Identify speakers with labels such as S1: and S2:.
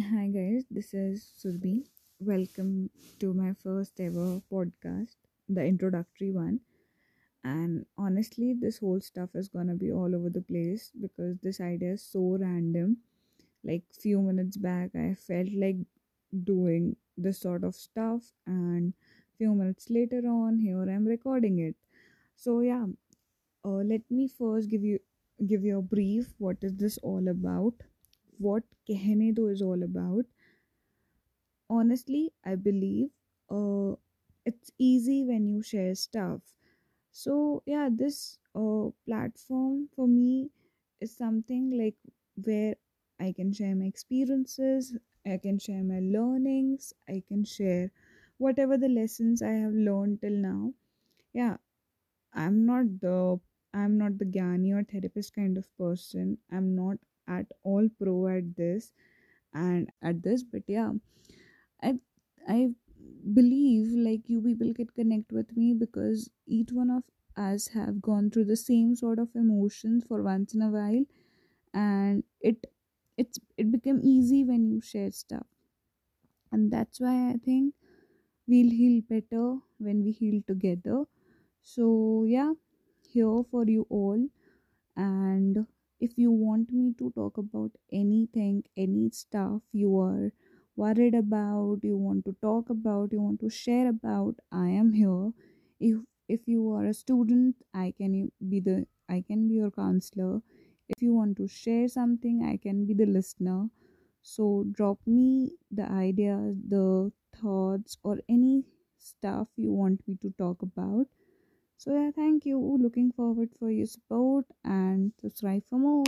S1: Hi guys, this is Surbi. Welcome to my first ever podcast, the introductory one. And honestly, this whole stuff is gonna be all over the place because this idea is so random. Like few minutes back, I felt like doing this sort of stuff, and few minutes later on, here I'm recording it. So yeah, uh, let me first give you give you a brief. What is this all about? What Kehne Do is all about. Honestly i believe uh it's easy when you share stuff. So yeah this uh platform for me is something like where i can share my experiences i can share my learnings i can share whatever the lessons i have learned till now. Yeah i'm not the i'm not the gyani or therapist kind of person. I'm not at all pro at this and at this but yeah I I believe like you people can connect with me because each one of us have gone through the same sort of emotions for once in a while. And it it's it became easy when you share stuff. And that's why I think we'll heal better when we heal together. So yeah here for you all. And if you want me to talk about anything any stuff you are worried about you want to talk about you want to share about i am here. If if you are a student i can be the i can be your counselor. If you want to share something i can be the listener. So drop me the ideas the thoughts or any stuff you want me to talk about so yeah, thank you. Looking forward for your support and subscribe for more.